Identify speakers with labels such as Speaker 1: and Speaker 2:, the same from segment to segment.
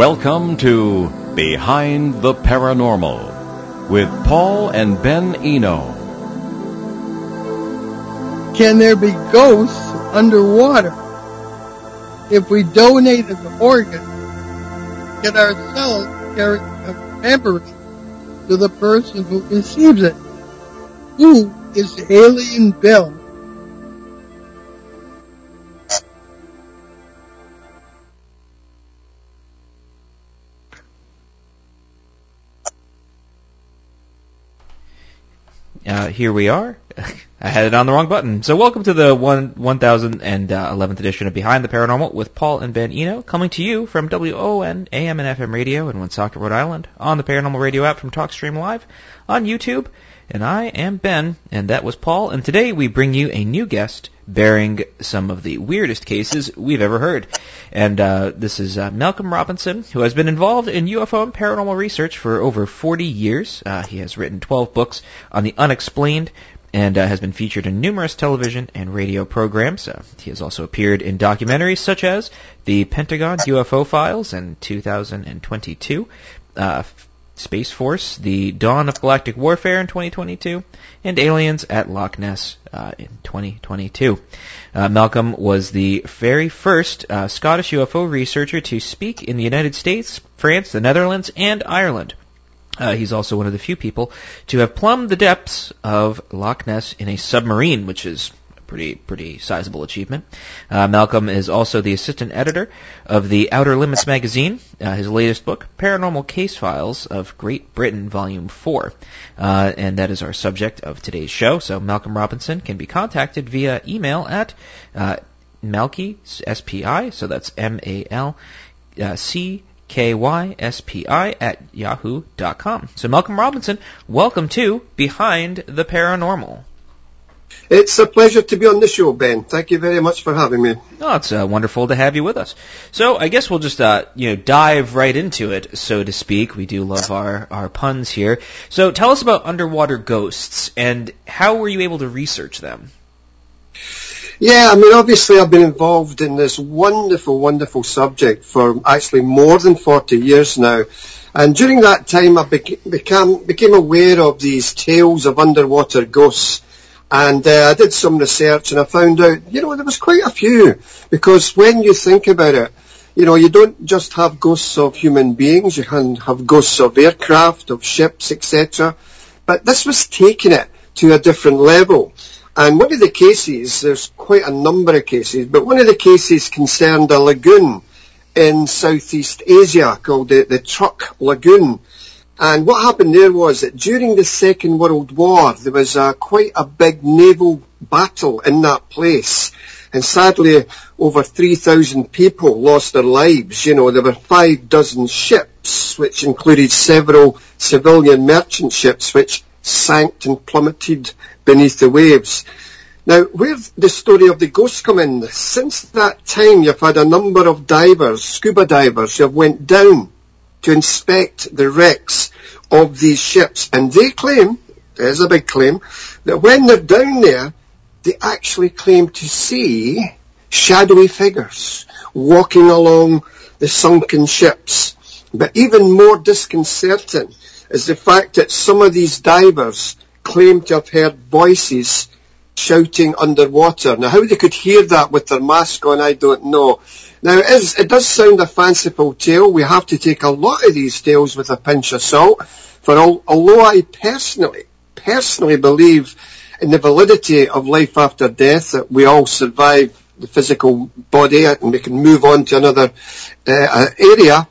Speaker 1: Welcome to Behind the Paranormal with Paul and Ben Eno.
Speaker 2: Can there be ghosts underwater? If we donate an organ, can our cells carry a memory to the person who receives it? Who is Alien Bill?
Speaker 3: Here we are. I had it on the wrong button. So welcome to the one, 1011th uh, edition of Behind the Paranormal with Paul and Ben Eno, coming to you from WOON AM and FM radio in Woonsocket, Rhode Island, on the Paranormal Radio app from TalkStream Live, on YouTube, and I am Ben, and that was Paul, and today we bring you a new guest bearing some of the weirdest cases we've ever heard. And uh, this is uh, Malcolm Robinson, who has been involved in UFO and paranormal research for over 40 years. Uh, he has written 12 books on the unexplained and uh, has been featured in numerous television and radio programs. Uh, he has also appeared in documentaries such as The Pentagon UFO Files in 2022, uh, Space Force, The Dawn of Galactic Warfare in 2022, and Aliens at Loch Ness uh, in 2022. Uh, Malcolm was the very first uh, Scottish UFO researcher to speak in the United States, France, the Netherlands, and Ireland. Uh, he's also one of the few people to have plumbed the depths of Loch Ness in a submarine, which is pretty pretty sizable achievement. Uh, Malcolm is also the assistant editor of the Outer Limits magazine. Uh, his latest book, Paranormal Case Files of Great Britain, Volume Four, uh, and that is our subject of today's show. So Malcolm Robinson can be contacted via email at uh, Malky S P I. So that's M A L uh, C K-Y-S-P-I at yahoo.com. So Malcolm Robinson, welcome to Behind the Paranormal.
Speaker 4: It's a pleasure to be on the show, Ben. Thank you very much for having me.
Speaker 3: Oh, it's uh, wonderful to have you with us. So I guess we'll just uh, you know dive right into it, so to speak. We do love our our puns here. So tell us about underwater ghosts and how were you able to research them?
Speaker 4: Yeah, I mean, obviously I've been involved in this wonderful, wonderful subject for actually more than 40 years now. And during that time I became, became aware of these tales of underwater ghosts. And uh, I did some research and I found out, you know, there was quite a few. Because when you think about it, you know, you don't just have ghosts of human beings, you can have ghosts of aircraft, of ships, etc. But this was taking it to a different level. And one of the cases, there's quite a number of cases, but one of the cases concerned a lagoon in Southeast Asia called the, the Truk Lagoon. And what happened there was that during the Second World War, there was a, quite a big naval battle in that place. And sadly, over 3,000 people lost their lives. You know, there were five dozen ships, which included several civilian merchant ships, which sank and plummeted beneath the waves. Now, where the story of the ghosts come in, since that time you've had a number of divers, scuba divers, who have went down to inspect the wrecks of these ships, and they claim, there's a big claim, that when they're down there, they actually claim to see shadowy figures walking along the sunken ships. But even more disconcerting is the fact that some of these divers claim to have heard voices shouting underwater. Now, how they could hear that with their mask on, I don't know. Now, it, is, it does sound a fanciful tale. We have to take a lot of these tales with a pinch of salt. For all, although I personally, personally believe in the validity of life after death, that we all survive the physical body and we can move on to another uh, area,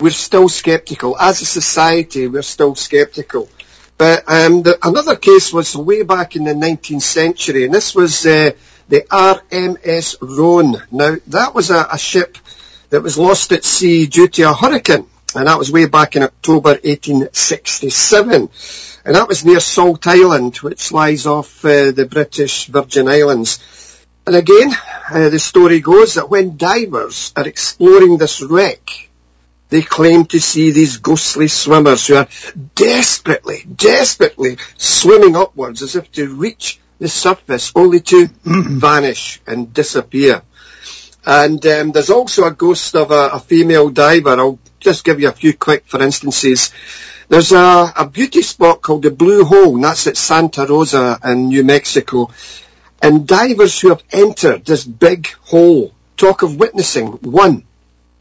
Speaker 4: we're still sceptical. As a society, we're still sceptical. But um, the, another case was way back in the 19th century, and this was uh, the RMS Rhone. Now, that was a, a ship that was lost at sea due to a hurricane, and that was way back in October 1867. And that was near Salt Island, which lies off uh, the British Virgin Islands. And again, uh, the story goes that when divers are exploring this wreck, they claim to see these ghostly swimmers who are desperately, desperately swimming upwards as if to reach the surface only to vanish and disappear. And um, there's also a ghost of a, a female diver. I'll just give you a few quick for instances. There's a, a beauty spot called the Blue Hole, and that's at Santa Rosa in New Mexico. And divers who have entered this big hole talk of witnessing one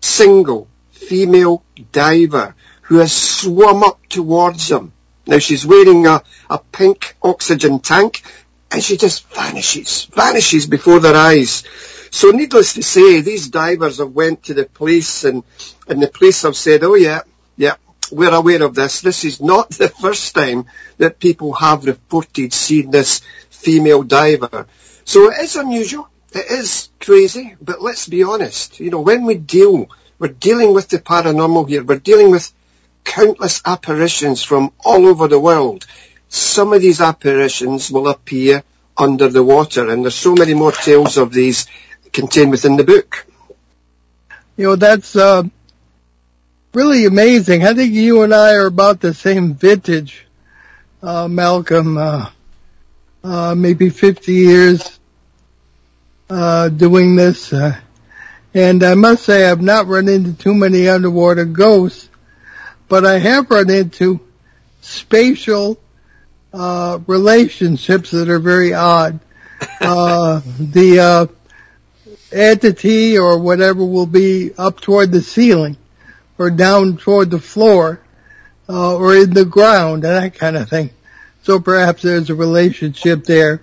Speaker 4: single female diver who has swum up towards them. Now she's wearing a, a pink oxygen tank and she just vanishes, vanishes before their eyes. So needless to say, these divers have went to the police and, and the police have said, oh yeah, yeah, we're aware of this. This is not the first time that people have reported seeing this female diver. So it is unusual. It is crazy, but let's be honest. You know, when we deal, we're dealing with the paranormal here. We're dealing with countless apparitions from all over the world. Some of these apparitions will appear under the water, and there's so many more tales of these contained within the book.
Speaker 2: You know, that's uh, really amazing. I think you and I are about the same vintage, uh, Malcolm. Uh, uh, maybe 50 years uh, doing this. And I must say I've not run into too many underwater ghosts, but I have run into spatial uh, relationships that are very odd. Uh, the uh, entity or whatever will be up toward the ceiling or down toward the floor uh, or in the ground and that kind of thing. So perhaps there's a relationship there.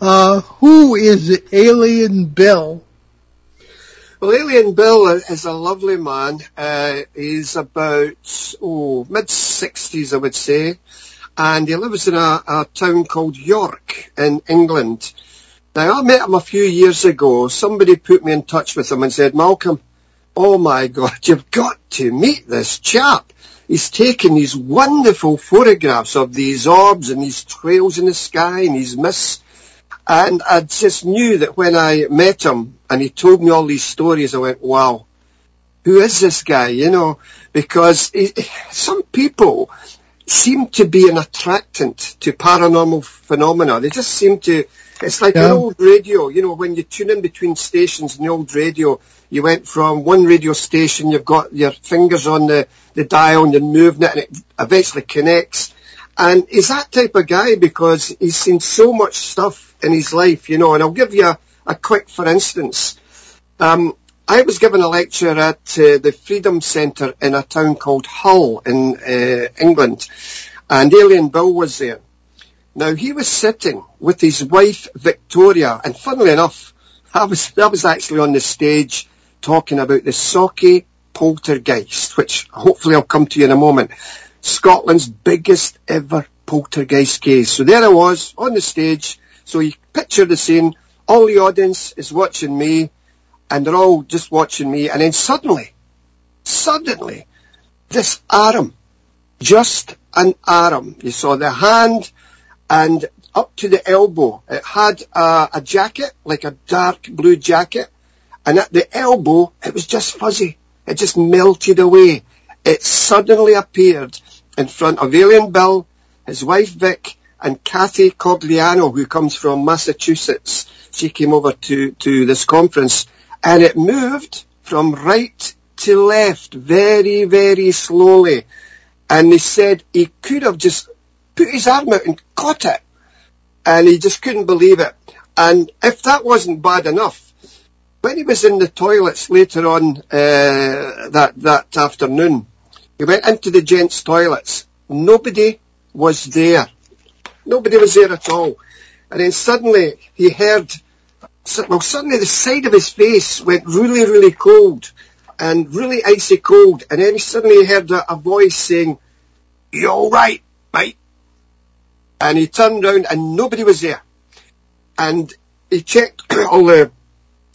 Speaker 2: Uh, who is the Alien Bill?
Speaker 4: Well, Alien Bill is a lovely man. Uh, he's about oh mid sixties, I would say, and he lives in a, a town called York in England. Now, I met him a few years ago. Somebody put me in touch with him and said, Malcolm, oh my God, you've got to meet this chap. He's taken these wonderful photographs of these orbs and these trails in the sky and these mists. And I just knew that when I met him and he told me all these stories, I went, wow, who is this guy? You know, because he, some people seem to be an attractant to paranormal phenomena. They just seem to, it's like yeah. an old radio, you know, when you tune in between stations in the old radio, you went from one radio station, you've got your fingers on the, the dial and you're moving it and it eventually connects. And he's that type of guy because he's seen so much stuff in his life, you know, and I'll give you a, a quick for instance. Um, I was given a lecture at uh, the Freedom Centre in a town called Hull in uh, England, and Alien Bill was there. Now he was sitting with his wife Victoria, and funnily enough, I was I was actually on the stage talking about the Sauchie poltergeist, which hopefully I'll come to you in a moment. Scotland's biggest ever poltergeist case. So there I was on the stage. So you picture the scene. All the audience is watching me and they're all just watching me, and then suddenly, suddenly, this arm, just an arm, you saw the hand, and up to the elbow, it had a, a jacket, like a dark blue jacket, and at the elbow, it was just fuzzy. It just melted away. It suddenly appeared in front of Alien Bill, his wife Vic, and Kathy Cogliano, who comes from Massachusetts. She came over to, to this conference and it moved from right to left very, very slowly. And he said he could have just put his arm out and caught it. And he just couldn't believe it. And if that wasn't bad enough, when he was in the toilets later on uh, that that afternoon, he went into the gents' toilets. Nobody was there. Nobody was there at all. And then suddenly he heard well, suddenly the side of his face went really, really cold and really icy cold. And then he suddenly heard a, a voice saying, you all right, mate? And he turned around and nobody was there. And he checked all the,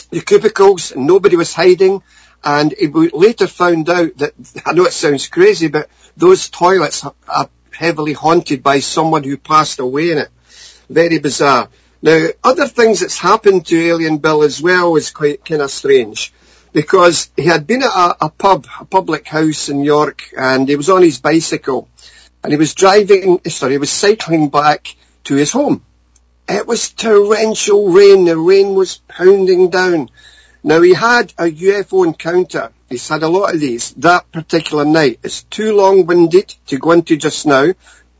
Speaker 4: the cubicles and nobody was hiding. And he later found out that, I know it sounds crazy, but those toilets are heavily haunted by someone who passed away in it. Very bizarre. Now, other things that's happened to Alien Bill as well is quite kind of strange because he had been at a, a, pub, a public house in York, and he was on his bicycle, and he was driving, sorry, he was cycling back to his home. It was torrential rain. The rain was pounding down. Now he had a UFO encounter. He's had a lot of these that particular night. It's too long-winded to go into just now.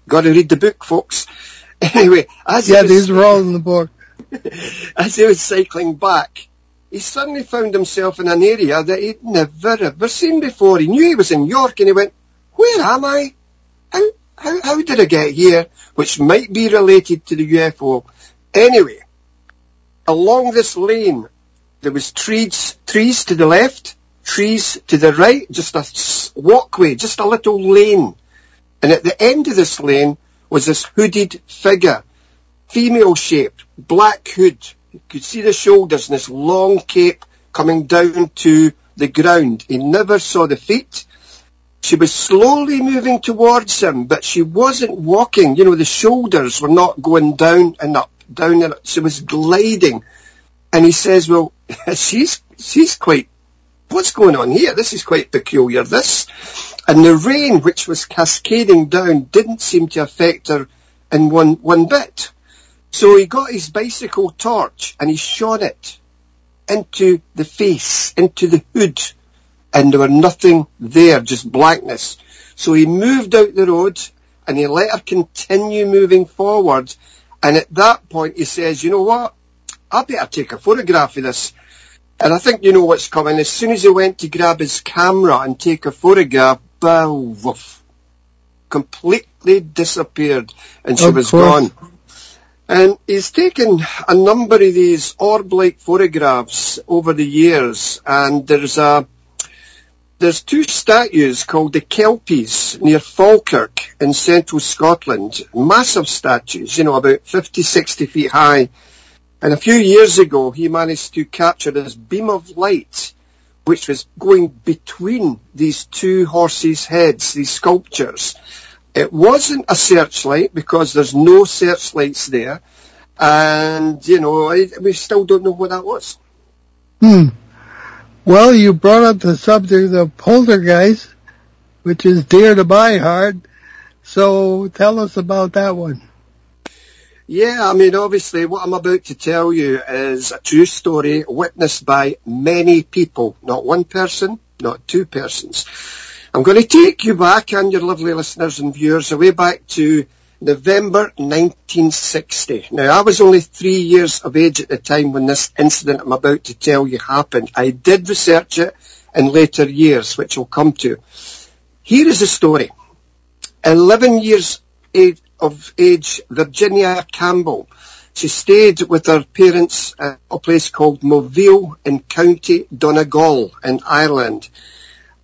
Speaker 4: Got to read the book, folks. Anyway, as
Speaker 2: Yeah,
Speaker 4: he was,
Speaker 2: these all in the book.
Speaker 4: as he was cycling back, he suddenly found himself in an area that he'd never ever seen before. He knew he was in York and he went, where am I? How, how, how did I get here? Which might be related to the UFO. Anyway, along this lane, there was trees, trees to the left, trees to the right, just a walkway, just a little lane. And at the end of this lane was this hooded figure, female shaped, black hood. You could see the shoulders and this long cape coming down to the ground. He never saw the feet. She was slowly moving towards him, but she wasn't walking. You know, the shoulders were not going down and up, down and up. She was gliding. And he says, well, she's, she's quite, what's going on here? This is quite peculiar, this. And the rain, which was cascading down, didn't seem to affect her in one, one bit. So he got his bicycle torch and he shone it into the face, into the hood, and there were nothing there, just blackness. So he moved out the road and he let her continue moving forward. And at that point he says, you know what? I better take a photograph of this. And I think you know what's coming. As soon as he went to grab his camera and take a photograph, bow, woof, completely disappeared and she
Speaker 2: Of
Speaker 4: was
Speaker 2: course.
Speaker 4: gone. And he's taken a number of these orb-like photographs over the years, and there's a there's two statues called the Kelpies near Falkirk in central Scotland. Massive statues, you know, about 50, 60 feet high. And a few years ago, he managed to capture this beam of light, which was going between these two horses' heads, these sculptures. It wasn't a searchlight because there's no searchlights there. And, you know, I, we still don't know what that was.
Speaker 2: Hmm. Well, you brought up the subject of poltergeist, which is dear to my heart. So tell us about that one.
Speaker 4: Yeah, I mean, obviously, what I'm about to tell you is a true story witnessed by many people, not one person, not two persons. I'm going to take you back and your lovely listeners and viewers away back to November 1960. Now, I was only three years of age at the time when this incident I'm about to tell you happened. I did research it in later years, which we'll come to. Here is the story. 11 years of age, Virginia Campbell. She stayed with her parents at a place called Moville in County Donegal in Ireland.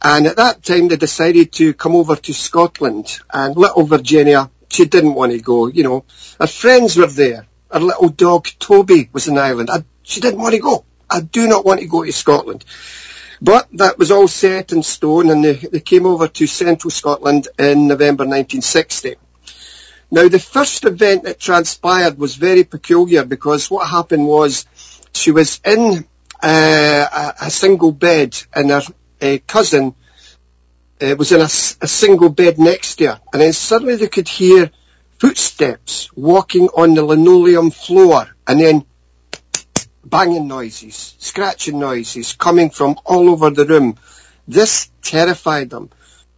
Speaker 4: And at that time they decided to come over to Scotland and little Virginia, she didn't want to go, you know. Her friends were there. Her little dog Toby was in Ireland. I, she didn't want to go. I do not want to go to Scotland. But that was all set in stone and they, they came over to central Scotland in November 1960. Now the first event that transpired was very peculiar because what happened was she was in uh, a, a single bed and her uh, cousin uh, was in a single bed next to her and then suddenly they could hear footsteps walking on the linoleum floor and then banging noises, scratching noises coming from all over the room. This terrified them.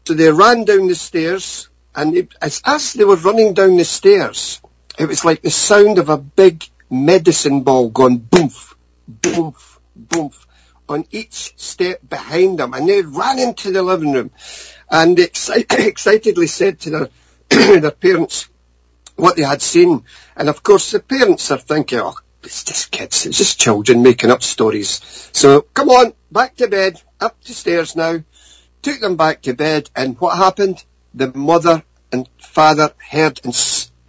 Speaker 4: So they ran down the stairs and it, as, as they were running down the stairs, it was like the sound of a big medicine ball going boof, boof, boof on each step behind them. And they ran into the living room and excitedly said to their, their parents what they had seen. And of course the parents are thinking, oh, it's just kids, it's just children making up stories. So come on, back to bed, up the stairs now. Took them back to bed and what happened? The mother and father heard and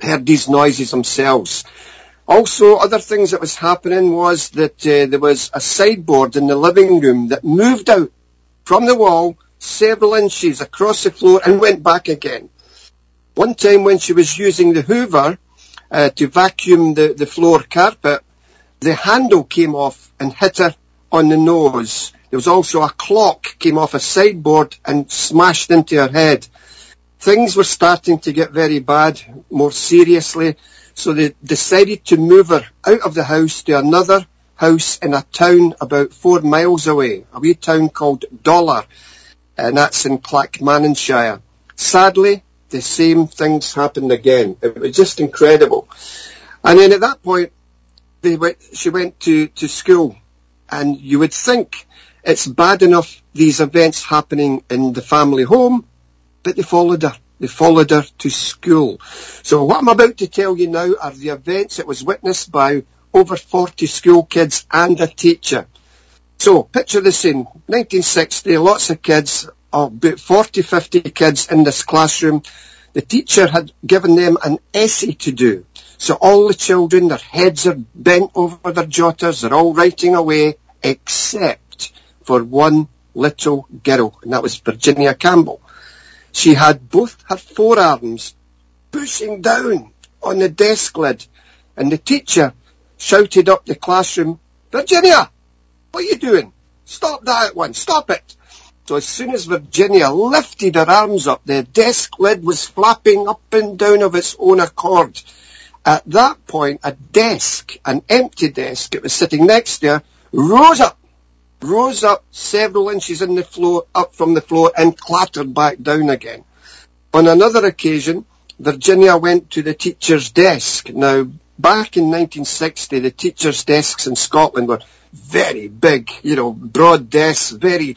Speaker 4: heard these noises themselves. Also, other things that was happening was that uh, there was a sideboard in the living room that moved out from the wall several inches across the floor and went back again. One time when she was using the hoover uh, to vacuum the, the floor carpet, the handle came off and hit her on the nose. There was also a clock came off a sideboard and smashed into her head. Things were starting to get very bad, more seriously, so they decided to move her out of the house to another house in a town about four miles away, a wee town called Dollar, and that's in Clackmannanshire. Sadly, the same things happened again. It was just incredible. And then at that point, went, she went to, to school, and you would think it's bad enough these events happening in the family home, but they followed her. They followed her to school. So what I'm about to tell you now are the events that was witnessed by over 40 school kids and a teacher. So picture this in 1960, lots of kids, about 40, 50 kids in this classroom. The teacher had given them an essay to do. So all the children, their heads are bent over their jotters, they're all writing away, except for one little girl, and that was Virginia Campbell. She had both her forearms pushing down on the desk lid, and the teacher shouted up the classroom, Virginia, what are you doing? Stop that at once, stop it. So as soon as Virginia lifted her arms up, the desk lid was flapping up and down of its own accord. At that point, a desk, an empty desk, it was sitting next to her, rose up rose up several inches in the floor, up from the floor and clattered back down again. On another occasion, Virginia went to the teacher's desk. Now, back in 1960, the teacher's desks in Scotland were very big, you know, broad desks, very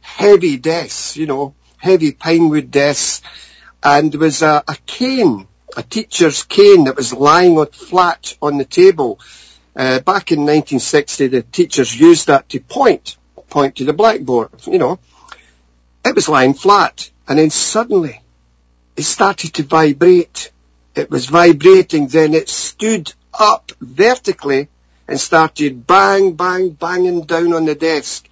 Speaker 4: heavy desks, you know, heavy pinewood desks. And there was a, a cane, a teacher's cane that was lying flat on the table. Uh, back in 1960, the teachers used that to point, point to the blackboard, you know. It was lying flat, and then suddenly it started to vibrate. It was vibrating, then it stood up vertically and started bang, bang, banging down on the desk.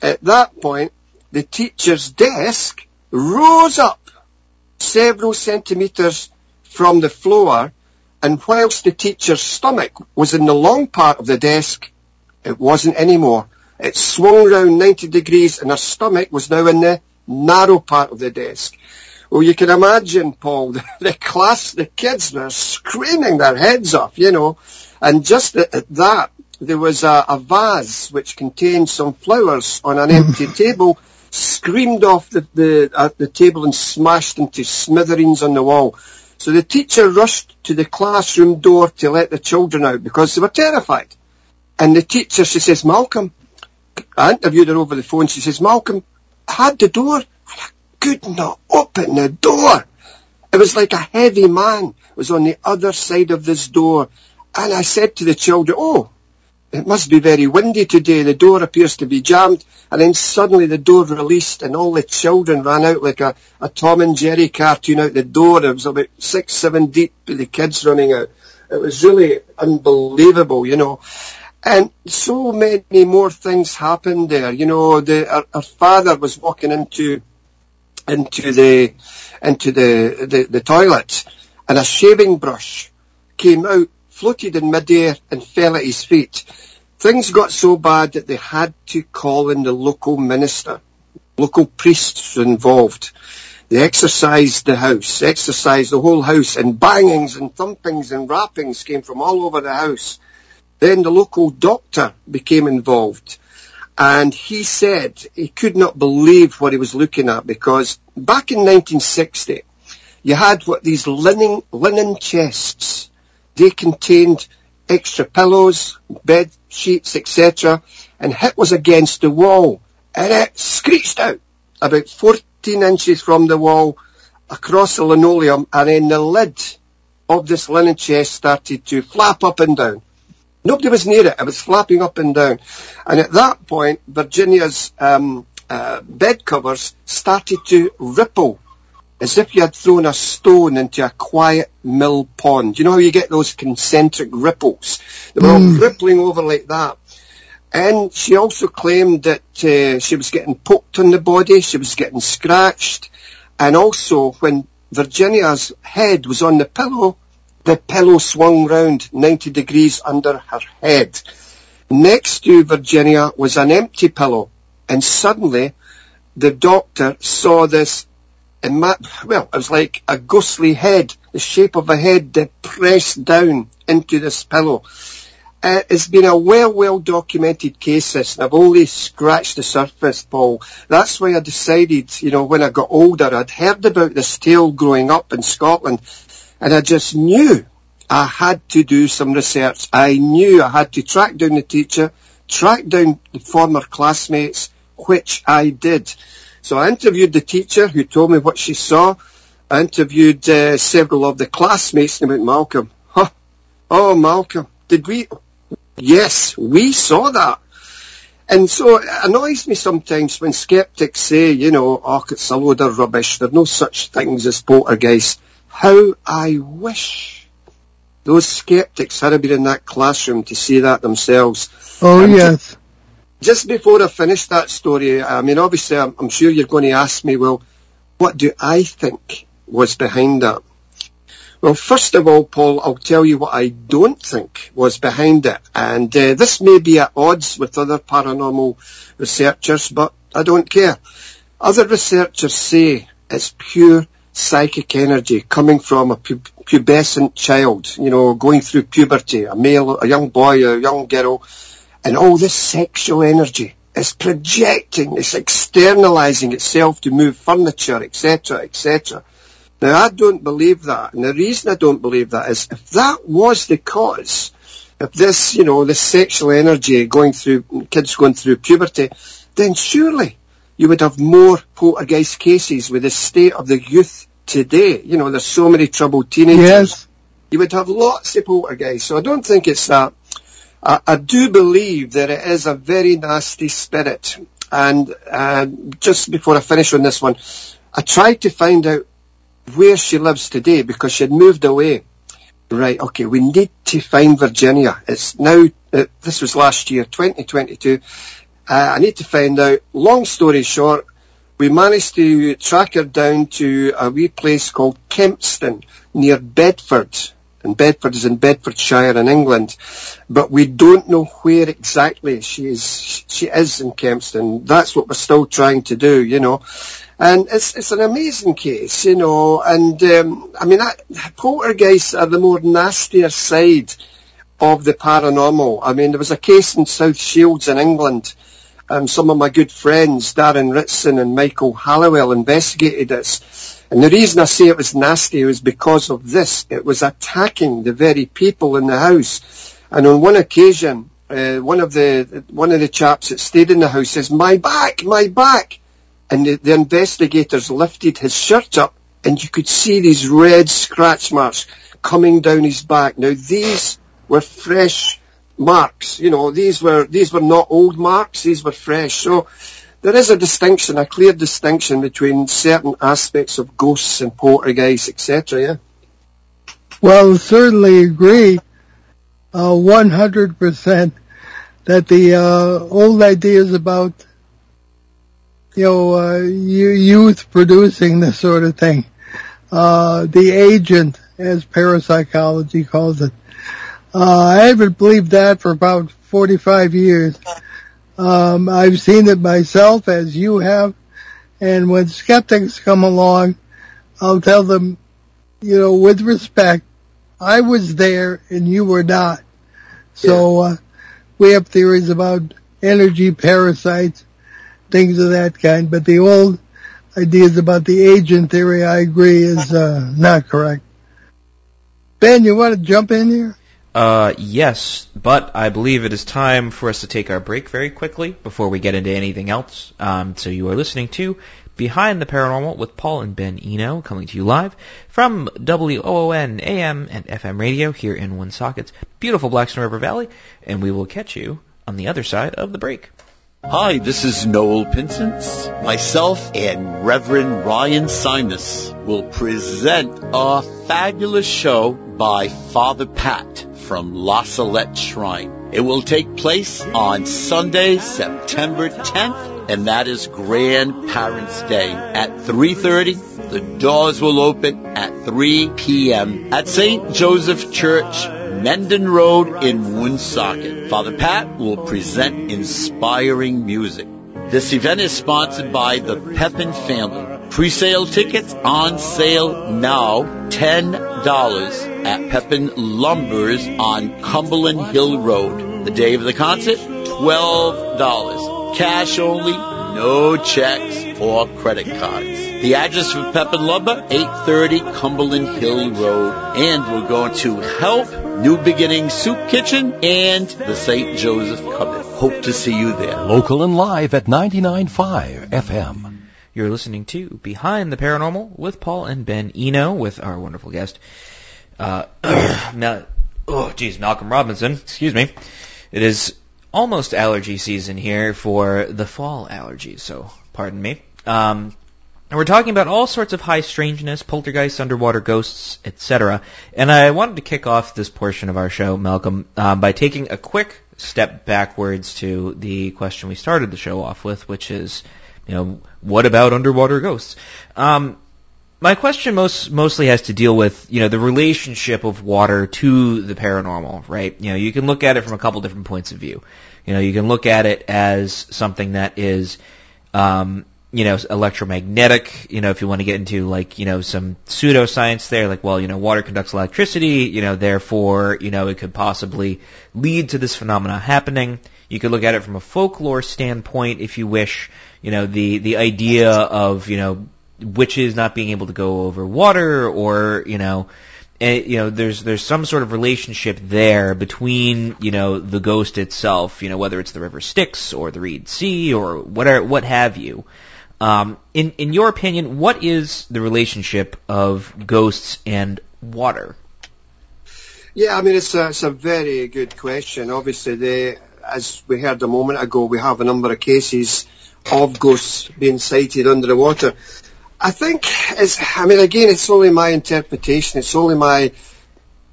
Speaker 4: At that point, the teacher's desk rose up several centimetres from the floor and whilst the teacher's stomach was in the long part of the desk, it wasn't anymore. It swung round 90 degrees and her stomach was now in the narrow part of the desk. Well, you can imagine, Paul, the, the class, the kids were screaming their heads off, you know. And just at, at that, there was a, a, vase which contained some flowers on an empty table, screamed off the, the, at the table and smashed into smithereens on the wall. So the teacher rushed to the classroom door to let the children out because they were terrified. And the teacher, she says, Malcolm, I interviewed her over the phone, she says, Malcolm, I had the door and I could not open the door. It was like a heavy man was on the other side of this door. And I said to the children, oh, it must be very windy today. The door appears to be jammed. And then suddenly the door released and all the children ran out like a, a Tom and Jerry cartoon out the door. It was about six, seven deep, with the kids running out. It was really unbelievable, you know. And so many more things happened there. You know, the, our, our father was walking into, into the, into the, the, the toilet and a shaving brush came out floated in midair and fell at his feet. Things got so bad that they had to call in the local minister. Local priests involved. They exorcised the house, exorcised the whole house, and bangings and thumpings and rappings came from all over the house. Then the local doctor became involved. And he said he could not believe what he was looking at because back in 1960, you had what these linen, linen chests they contained extra pillows, bed sheets, etc. And hit was against the wall and it screeched out about 14 inches from the wall across the linoleum and then the lid of this linen chest started to flap up and down. Nobody was near it. It was flapping up and down. And at that point, Virginia's um, uh, bed covers started to ripple as if you had thrown a stone into a quiet mill pond. You know how you get those concentric ripples? They were mm. all rippling over like that. And she also claimed that uh, she was getting poked on the body, she was getting scratched, and also when Virginia's head was on the pillow, the pillow swung round 90 degrees under her head. Next to Virginia was an empty pillow, and suddenly the doctor saw this and my, well, it was like a ghostly head, the shape of a head pressed down into this pillow. uh, it's been a well, well documented case this, and I've only scratched the surface, Paul. That's why I decided, you know, when I got older, I'd heard about this tale growing up in Scotland, and I just knew I had to do some research. I knew I had to track down the teacher, track down the former classmates, which I did. So I interviewed the teacher who told me what she saw. I interviewed uh, several of the classmates went, Malcolm, huh? Oh, Malcolm, did we? Yes, we saw that. And so it annoys me sometimes when skeptics say, you know, oh, it's a load of rubbish. There are no such things as poltergeists. How I wish those skeptics had been in that classroom to see that themselves.
Speaker 2: Oh, yes.
Speaker 4: Just before I finish that story, I mean, obviously, I'm, I'm sure you're going to ask me, well, what do I think was behind that? Well, first of all, Paul, I'll tell you what I don't think was behind it. And uh, this may be at odds with other paranormal researchers, but I don't care. Other researchers say it's pure psychic energy coming from a pu- pubescent child, you know, going through puberty, a male, a young boy, a young girl, and all this sexual energy is projecting, it's externalizing itself to move furniture, etc., etc. Now, I don't believe that, and the reason I don't believe that is if that was the cause, if this, you know, this sexual energy going through, kids going through puberty, then surely you would have more poltergeist cases with the state of the youth today. You know, there's so many troubled teenagers
Speaker 2: Yes.
Speaker 4: you would have lots of poltergeists. So I don't think it's that. I, I do believe that it is a very nasty spirit. And uh, just before I finish on this one, I tried to find out where she lives today because she had moved away. Right, okay, we need to find Virginia. It's now, uh, this was last year, 2022. Uh, I need to find out. Long story short, we managed to track her down to a wee place called Kempston near Bedford. And Bedford is in Bedfordshire in England. But we don't know where exactly she is, she is in Kempston. That's what we're still trying to do, you know. And it's, it's an amazing case, you know, and, um, I mean, that, poltergeists are the more nastier side of the paranormal. I mean, there was a case in South Shields in England um, some of my good friends, Darren Ritson and Michael Hallowell, investigated this. And the reason I say it was nasty was because of this. It was attacking the very people in the house. And on one occasion, uh, one of the one of the chaps that stayed in the house says, "My back, my back," and the, the investigators lifted his shirt up, and you could see these red scratch marks coming down his back. Now these were fresh marks. You know, these were these were not old marks; these were fresh. So there is a distinction, a clear distinction between certain aspects of ghosts and poltergeists, etc. Yeah.
Speaker 2: Well, certainly agree, uh, 100% that the, uh, old ideas about, you know, uh, youth producing this sort of thing, uh, the agent, as parapsychology calls it, uh, I haven't believed that for about 45 years. Um, I've seen it myself as you have, and when skeptics come along, I'll tell them, you know, with respect, I was there and you were not. So, uh, we have theories about energy parasites, things of that kind, but the old ideas about the agent theory, I agree, is, uh, not correct. Ben, you want to jump in here?
Speaker 3: Uh, yes, but I believe it is time for us to take our break very quickly before we get into anything else. Um, so you are listening to Behind the Paranormal with Paul and Ben Eno, coming to you live from WOON AM and FM radio here in Woonsocket's beautiful Blackstone River Valley, and we will catch you on the other side of the break.
Speaker 5: Hi, this is Noel Pinsent. Myself and Reverend Ryan Simus will present a fabulous show by Father Pat from La Salette Shrine. It will take place on Sunday, September 10th, and that is Grandparents' Day at 3.30. The doors will open at 3 p.m. at St. Joseph Church, Mendon Road in Woonsocket. Father Pat will present inspiring music. This event is sponsored by the Pepin family. Pre-sale tickets on sale now, $10 at Pepin Lumbers on Cumberland Hill Road. The day of the concert, $12. Cash only, no checks or credit cards. The address for Pepin Lumber, 830 Cumberland Hill Road. And we're going to help New Beginning Soup Kitchen and the St. Joseph Cupboard. Hope to see you there.
Speaker 1: Local and live at 99.5 FM.
Speaker 3: You're listening to Behind the Paranormal with Paul and Ben Eno with our wonderful guest, uh, Mal- oh, geez, Malcolm Robinson. Excuse me. It is almost allergy season here for the fall allergies, so pardon me. Um, and we're talking about all sorts of high strangeness, poltergeists, underwater ghosts, etc. And I wanted to kick off this portion of our show, Malcolm, um, by taking a quick step backwards to the question we started the show off with, which is you know, what about underwater ghosts? Um, my question most mostly has to deal with you know the relationship of water to the paranormal, right? You know, you can look at it from a couple different points of view. You know, you can look at it as something that is, um, you know, electromagnetic. You know, if you want to get into like you know some pseudoscience there, like well, you know, water conducts electricity. You know, therefore, you know, it could possibly lead to this phenomena happening. You could look at it from a folklore standpoint, if you wish you know, the, the idea of, you know, witches not being able to go over water or, you know, and, you know, there's, there's some sort of relationship there between, you know, the ghost itself, you know, whether it's the river Styx or the Reed Sea or whatever, what have you. Um, in, in your opinion, what is the relationship of ghosts and water?
Speaker 4: Yeah, I mean, it's a, it's a very good question. Obviously, they, as we heard a moment ago, we have a number of cases of ghosts being sighted under the water. I think it's, I mean, again, it's only my interpretation, it's only my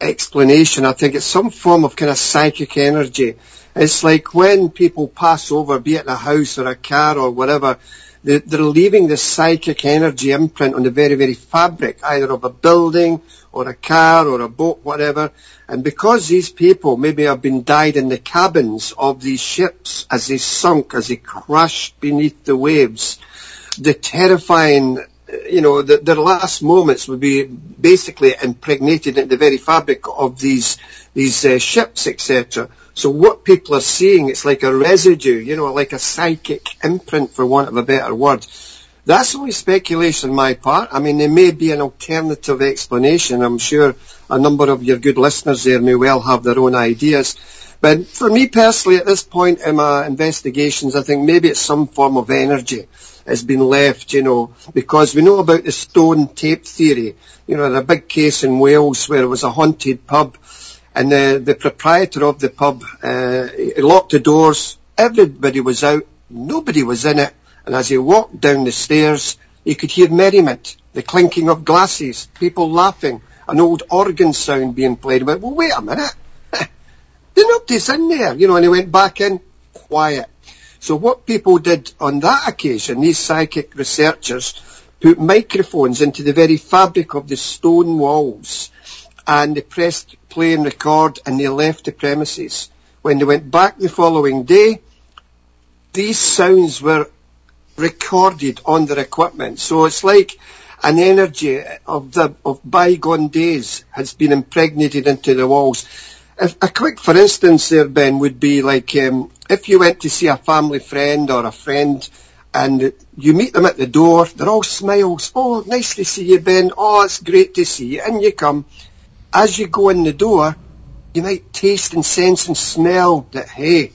Speaker 4: explanation. I think it's some form of kind of psychic energy. It's like when people pass over, be it in a house or a car or whatever, they're, they're leaving this psychic energy imprint on the very, very fabric, either of a building or a car or a boat, whatever. And because these people maybe have been died in the cabins of these ships as they sunk, as they crashed beneath the waves, the terrifying, you know, the, their last moments would be basically impregnated in the very fabric of these these uh, ships, etc. So what people are seeing, it's like a residue, you know, like a psychic imprint, for want of a better word. That's only speculation on my part. I mean, there may be an alternative explanation. I'm sure a number of your good listeners there may well have their own ideas. But for me personally, at this point in my investigations, I think maybe it's some form of energy has been left, you know, because we know about the stone tape theory. You know, the big case in Wales where it was a haunted pub and the, the proprietor of the pub, uh, locked the doors, everybody was out, nobody was in it, and as he walked down the stairs, he could hear merriment, the clinking of glasses, people laughing, an old organ sound being played. He went, well, wait a minute. they Nobody's in there, you know, and he went back in, quiet. So what people did on that occasion, these psychic researchers, put microphones into the very fabric of the stone walls and they pressed play and record and they left the premises. When they went back the following day, these sounds were recorded on their equipment. So it's like an energy of the of bygone days has been impregnated into the walls. If, a quick, for instance, there, Ben, would be like um, if you went to see a family friend or a friend and you meet them at the door, they're all smiles. Oh, nice to see you, Ben. Oh, it's great to see you. And you come. As you go in the door, you might taste and sense and smell that, hey,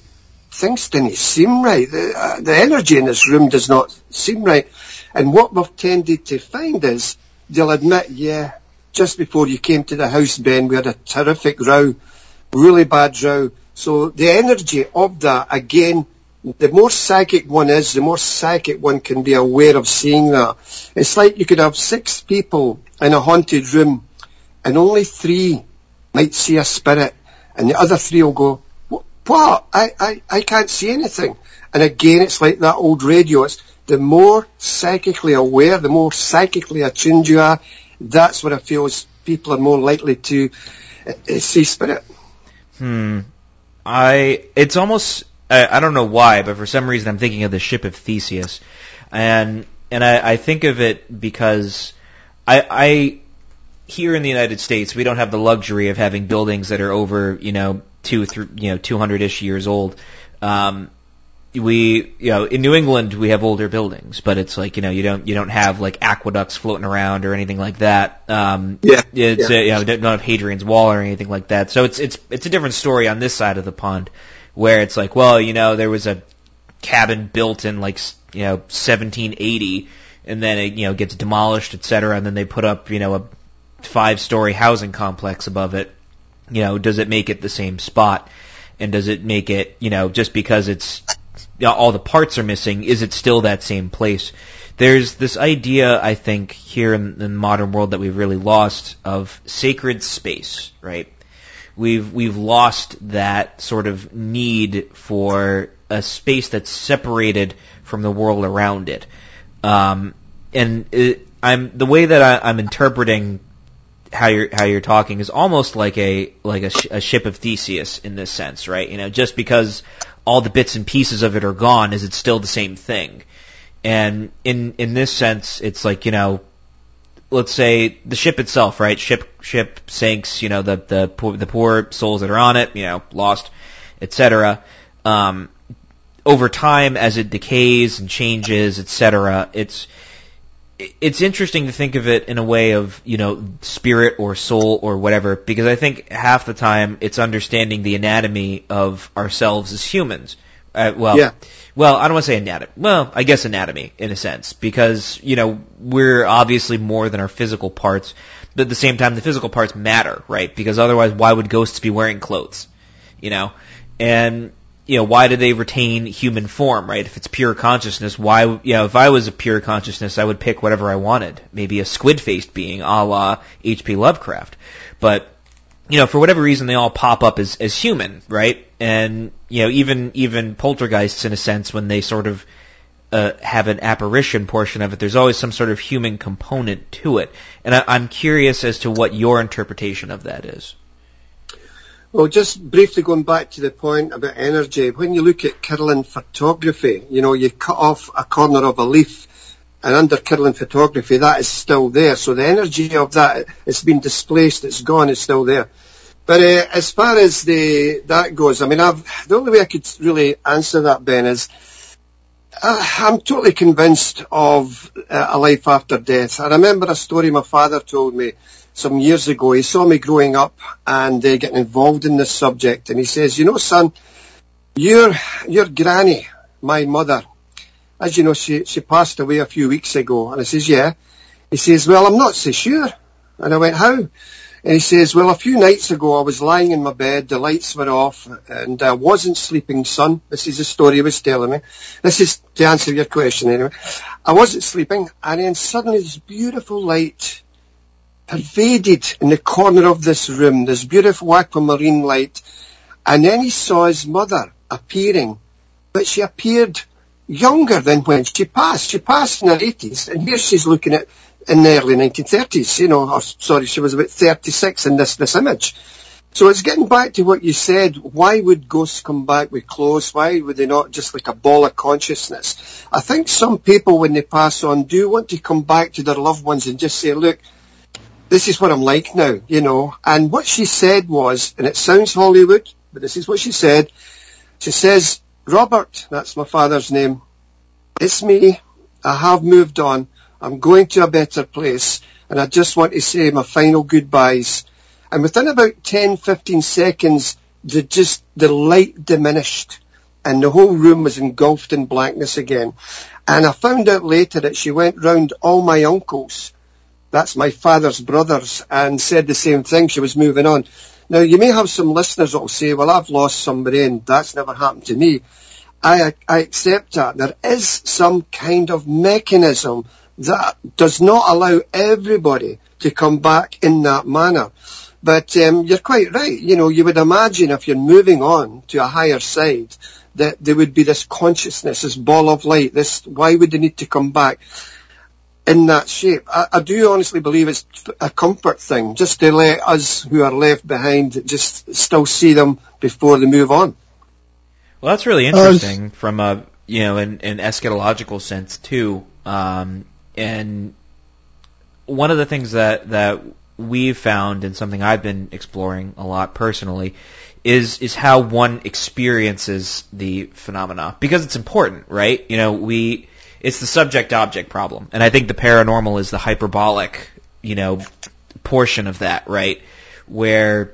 Speaker 4: things didn't seem right. The, uh, the energy in this room does not seem right. And what we've tended to find is they'll admit, yeah, just before you came to the house, Ben, we had a terrific row, really bad row. So the energy of that, again, the more psychic one is, the more psychic one can be aware of seeing that. It's like you could have six people in a haunted room and only three might see a spirit and the other three will go, what? I, I, I can't see anything. And again, it's like that old radio. It's the more psychically aware, the more psychically attuned you are, that's what I feel is people are more likely to uh, uh, see spirit.
Speaker 3: Hmm. I, it's almost, I, I don't know why, but for some reason I'm thinking of the ship of Theseus. And and I, I think of it because I, I here in the United States we don't have the luxury of having buildings that are over you know two through you know two hundred ish years old. Um, we you know in New England we have older buildings, but it's like you know you don't you don't have like aqueducts floating around or anything like that. Um,
Speaker 4: Yeah,
Speaker 3: it's
Speaker 4: yeah.
Speaker 3: uh, you know don't have Hadrian's Wall or anything like that. So it's it's it's a different story on this side of the pond, where it's like well you know there was a cabin built in like you know 1780, and then it you know gets demolished, et cetera, and then they put up you know a five story housing complex above it. You know, does it make it the same spot? And does it make it, you know, just because it's all the parts are missing, is it still that same place? There's this idea, I think, here in the modern world that we've really lost of sacred space, right? We've we've lost that sort of need for a space that's separated from the world around it. Um, and it, I'm the way that I, I'm interpreting how you're how you're talking is almost like a like a, sh- a ship of Theseus in this sense, right? You know, just because all the bits and pieces of it are gone, is it still the same thing? And in in this sense, it's like you know, let's say the ship itself, right? Ship ship sinks, you know, the the poor, the poor souls that are on it, you know, lost, etc. Um, over time, as it decays and changes, etc., it's it's interesting to think of it in a way of you know spirit or soul or whatever because I think half the time it's understanding the anatomy of ourselves as humans. Uh, well,
Speaker 4: Yeah.
Speaker 3: well, I don't want to say anatomy. Well, I guess anatomy in a sense because you know we're obviously more than our physical parts, but at the same time the physical parts matter, right? Because otherwise, why would ghosts be wearing clothes? You know, and you know, why do they retain human form, right? If it's pure consciousness, why, you know, if I was a pure consciousness, I would pick whatever I wanted. Maybe a squid-faced being, a la H.P. Lovecraft. But, you know, for whatever reason, they all pop up as, as human, right? And, you know, even, even poltergeists, in a sense, when they sort of, uh, have an apparition portion of it, there's always some sort of human component to it. And I, I'm curious as to what your interpretation of that is.
Speaker 4: Well, just briefly going back to the point about energy, when you look at Kirlian photography, you know, you cut off a corner of a leaf and under Kirlian photography that is still there. So the energy of that, it's been displaced, it's gone, it's still there. But uh, as far as the that goes, I mean, I've, the only way I could really answer that, Ben, is uh, I'm totally convinced of uh, a life after death. I remember a story my father told me some years ago. He saw me growing up and uh, getting involved in this subject, and he says, "You know, son, your your granny, my mother, as you know, she she passed away a few weeks ago." And I says, "Yeah." He says, "Well, I'm not so sure." And I went, "How?" And he says, well, a few nights ago I was lying in my bed, the lights were off, and I wasn't sleeping, son. This is the story he was telling me. This is to answer your question anyway. I wasn't sleeping, and then suddenly this beautiful light pervaded in the corner of this room, this beautiful aquamarine light, and then he saw his mother appearing, but she appeared younger than when she passed. She passed in her 80s, and here she's looking at in the early 1930s, you know, or, sorry, she was about 36 in this, this image. So it's getting back to what you said, why would ghosts come back with clothes? Why would they not just like a ball of consciousness? I think some people when they pass on do want to come back to their loved ones and just say, look, this is what I'm like now, you know. And what she said was, and it sounds Hollywood, but this is what she said. She says, Robert, that's my father's name, it's me. I have moved on. I'm going to a better place and I just want to say my final goodbyes. And within about 10, 15 seconds, the just, the light diminished and the whole room was engulfed in blackness again. And I found out later that she went round all my uncles, that's my father's brothers, and said the same thing. She was moving on. Now you may have some listeners that will say, well I've lost somebody and that's never happened to me. I, I accept that. There is some kind of mechanism that does not allow everybody to come back in that manner. But um, you're quite right. You know, you would imagine if you're moving on to a higher side that there would be this consciousness, this ball of light. This why would they need to come back in that shape? I, I do honestly believe it's a comfort thing, just to let us who are left behind just still see them before they move on.
Speaker 3: Well, that's really interesting from a you know an, an eschatological sense too. Um, and one of the things that that we've found and something I've been exploring a lot personally is is how one experiences the phenomena because it's important, right? You know, we it's the subject object problem, and I think the paranormal is the hyperbolic, you know, portion of that, right? Where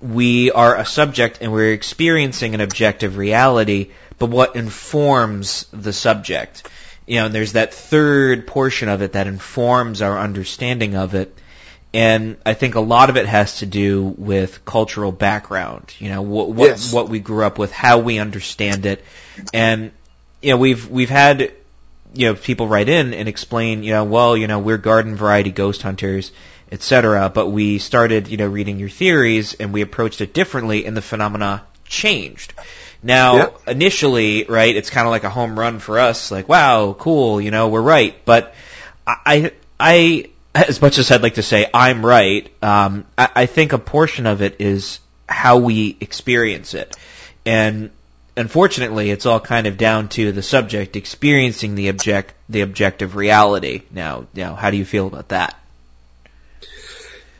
Speaker 3: we are a subject and we're experiencing an objective reality, but what informs the subject? You know, and there's that third portion of it that informs our understanding of it. And I think a lot of it has to do with cultural background. You know, what what, yes. what we grew up with, how we understand it, and you know, we've we've had you know people write in and explain, you know, well, you know, we're garden variety ghost hunters, etc. But we started, you know, reading your theories and we approached it differently, and the phenomena changed. Now, yep. initially, right, it's kind of like a home run for us, like, wow, cool, you know, we're right. But I, I, as much as I'd like to say I'm right, um, I, I think a portion of it is how we experience it. And unfortunately, it's all kind of down to the subject experiencing the object, the objective reality. Now, now, how do you feel about that?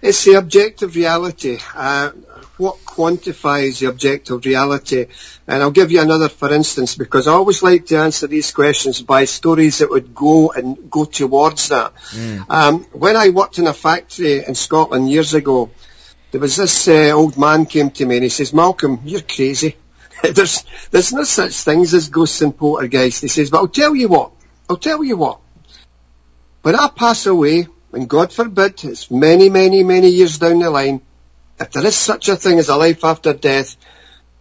Speaker 4: It's the objective reality. Uh, what quantifies the objective reality? And I'll give you another for instance because I always like to answer these questions by stories that would go and go towards that. Mm. Um, when I worked in a factory in Scotland years ago, there was this uh, old man came to me and he says, Malcolm, you're crazy. there's, there's no such things as ghosts and poltergeists. He says, but I'll tell you what, I'll tell you what. When I pass away, and God forbid, it's many, many, many years down the line, if there is such a thing as a life after death,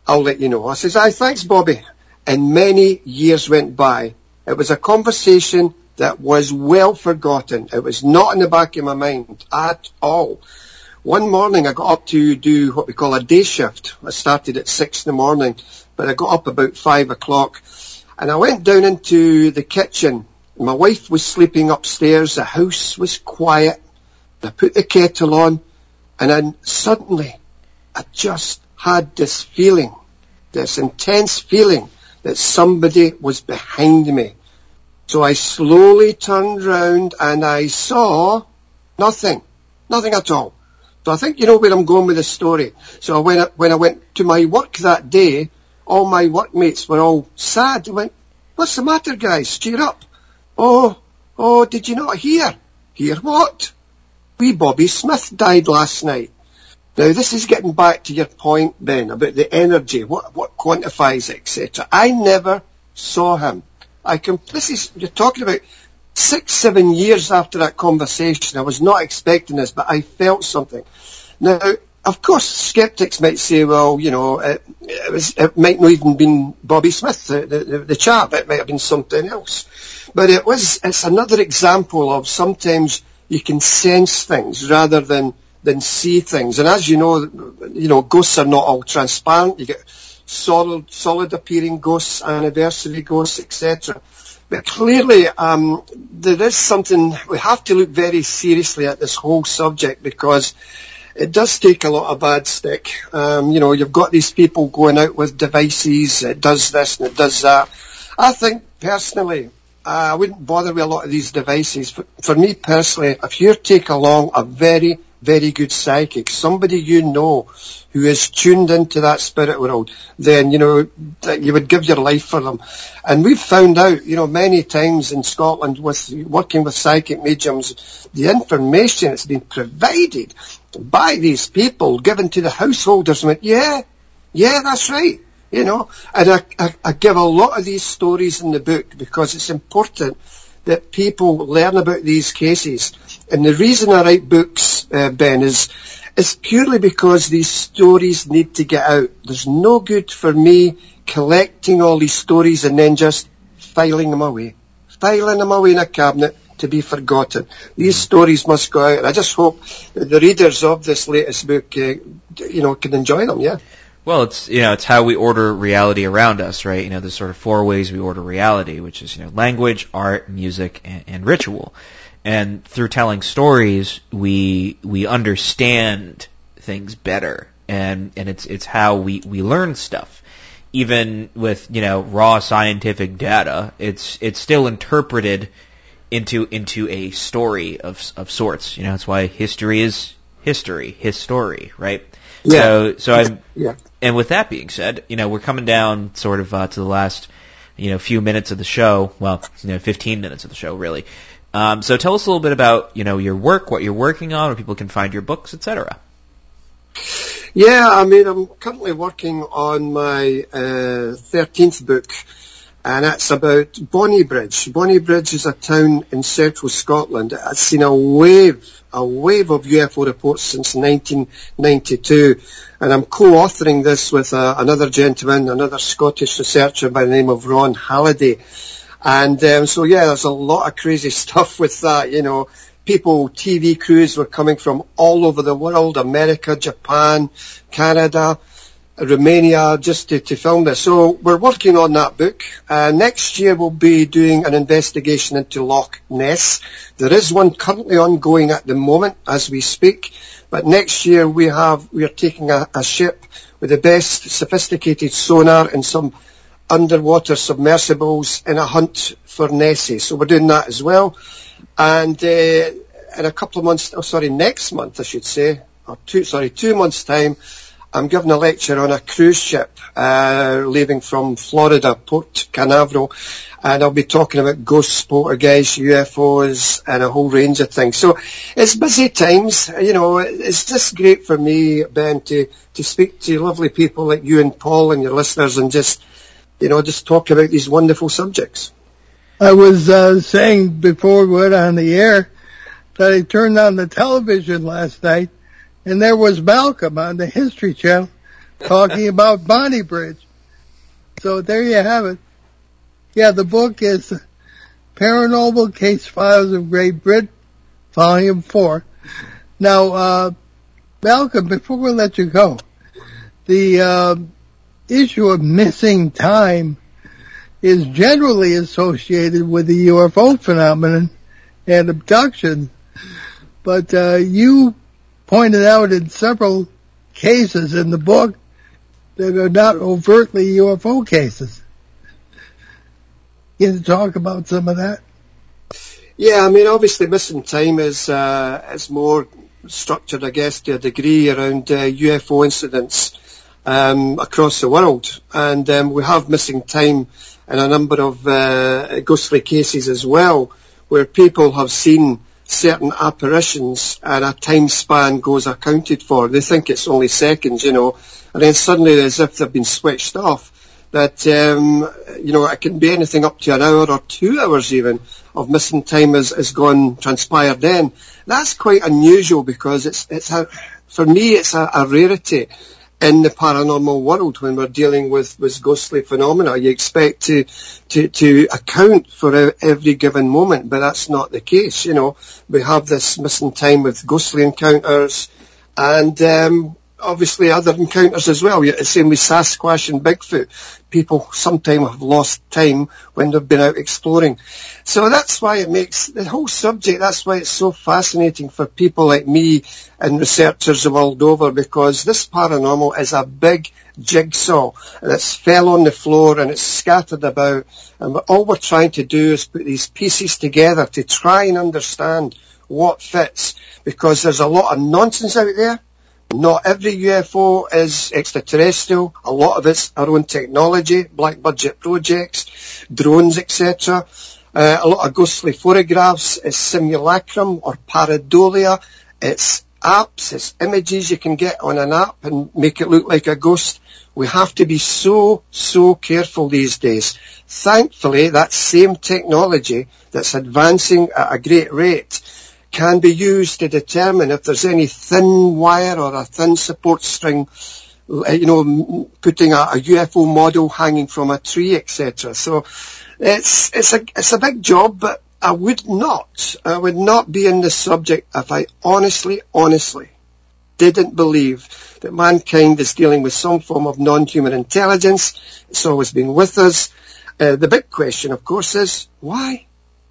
Speaker 4: I'll let you know. I says, aye, thanks Bobby. And many years went by. It was a conversation that was well forgotten. It was not in the back of my mind at all. One morning I got up to do what we call a day shift. I started at six in the morning, but I got up about five o'clock and I went down into the kitchen my wife was sleeping upstairs. The house was quiet. I put the kettle on and then suddenly I just had this feeling, this intense feeling that somebody was behind me. So I slowly turned round and I saw nothing, nothing at all. So I think you know where I'm going with this story. So when I, when I went to my work that day, all my workmates were all sad. I went, what's the matter guys? Cheer up. Oh, oh, did you not hear? Hear what? Wee Bobby Smith died last night. Now this is getting back to your point, Ben, about the energy, what, what quantifies, etc. I never saw him. I is, you're talking about six, seven years after that conversation. I was not expecting this, but I felt something. Now, of course, skeptics might say, well, you know, it, it, was, it might not even been Bobby Smith, the, the, the chap. It might have been something else. But it was, it's another example of sometimes you can sense things rather than, than see things. And as you know, you know, ghosts are not all transparent. You get solid, solid appearing ghosts, anniversary ghosts, etc. But clearly, um, there is something, we have to look very seriously at this whole subject because it does take a lot of bad stick. Um, you know, you've got these people going out with devices, it does this and it does that. I think personally, I wouldn't bother with a lot of these devices. For me personally, if you take along a very, very good psychic, somebody you know who is tuned into that spirit world, then, you know, that you would give your life for them. And we've found out, you know, many times in Scotland with working with psychic mediums, the information that's been provided by these people given to the householders went, yeah, yeah, that's right. You know, and I, I, I give a lot of these stories in the book because it's important that people learn about these cases. And the reason I write books, uh, Ben, is is purely because these stories need to get out. There's no good for me collecting all these stories and then just filing them away, filing them away in a cabinet to be forgotten. These stories must go out, I just hope the readers of this latest book, uh, you know, can enjoy them. Yeah.
Speaker 3: Well, it's you know it's how we order reality around us, right? You know, there's sort of four ways we order reality, which is you know language, art, music, and, and ritual. And through telling stories, we we understand things better, and and it's it's how we we learn stuff. Even with you know raw scientific data, it's it's still interpreted into into a story of of sorts. You know, that's why history is history, history, right?
Speaker 4: Yeah.
Speaker 3: So so I'm
Speaker 4: Yeah.
Speaker 3: and with that being said, you know, we're coming down sort of uh, to the last, you know, few minutes of the show. Well, you know, 15 minutes of the show, really. Um, so tell us a little bit about, you know, your work, what you're working on, where people can find your books, etc.
Speaker 4: Yeah, I mean, I'm currently working on my uh, 13th book, and it's about Bonnybridge. Bonnybridge is a town in central Scotland. It's seen a wave, a wave of UFO reports since 1992, and I'm co-authoring this with uh, another gentleman, another Scottish researcher by the name of Ron Halliday. And um, so, yeah, there's a lot of crazy stuff with that, you know people, TV crews were coming from all over the world, America, Japan, Canada, Romania, just to, to film this. So we're working on that book. Uh, next year we'll be doing an investigation into Loch Ness. There is one currently ongoing at the moment as we speak, but next year we have, we are taking a, a ship with the best sophisticated sonar and some underwater submersibles in a hunt for Nessie. So we're doing that as well. And uh, in a couple of months, oh sorry, next month I should say, or two, sorry, two months' time, I'm giving a lecture on a cruise ship uh, leaving from Florida, Port Canaveral, and I'll be talking about ghosts, poltergeists, UFOs, and a whole range of things. So it's busy times. You know, it's just great for me, Ben, to to speak to lovely people like you and Paul and your listeners, and just you know, just talk about these wonderful subjects.
Speaker 2: I was uh, saying before we went on the air that I turned on the television last night and there was Malcolm on the History Channel talking about Bonnybridge. So there you have it. Yeah, the book is Paranormal Case Files of Great Britain, Volume 4. Now, uh, Malcolm, before we let you go, the uh, issue of missing time is generally associated with the UFO phenomenon and abduction. But uh, you pointed out in several cases in the book that are not overtly UFO cases. Can you talk about some of that?
Speaker 4: Yeah, I mean, obviously, missing time is uh, is more structured, I guess, to a degree around uh, UFO incidents across the world, and um, we have missing time in a number of uh, ghostly cases as well, where people have seen certain apparitions and a time span goes accounted for. They think it's only seconds, you know, and then suddenly as if they've been switched off, that, um, you know, it can be anything up to an hour or two hours even of missing time has, has gone, transpired then. That's quite unusual because it's, it's a, for me it's a, a rarity in the paranormal world when we're dealing with, with ghostly phenomena. You expect to, to, to account for every given moment, but that's not the case. You know, we have this missing time with ghostly encounters and, um, obviously other encounters as well. The same with Sasquatch and Bigfoot. People sometimes have lost time when they've been out exploring. So that's why it makes the whole subject, that's why it's so fascinating for people like me and researchers the world over because this paranormal is a big jigsaw it's fell on the floor and it's scattered about and all we're trying to do is put these pieces together to try and understand what fits because there's a lot of nonsense out there not every UFO is extraterrestrial. A lot of it's our own technology, black budget projects, drones, etc. Uh, a lot of ghostly photographs is simulacrum or pareidolia. It's apps, it's images you can get on an app and make it look like a ghost. We have to be so, so careful these days. Thankfully, that same technology that's advancing at a great rate can be used to determine if there's any thin wire or a thin support string, you know, putting a, a UFO model hanging from a tree, etc. So it's it's a it's a big job, but I would not I would not be in this subject if I honestly, honestly didn't believe that mankind is dealing with some form of non-human intelligence. It's always been with us. Uh, the big question, of course, is why?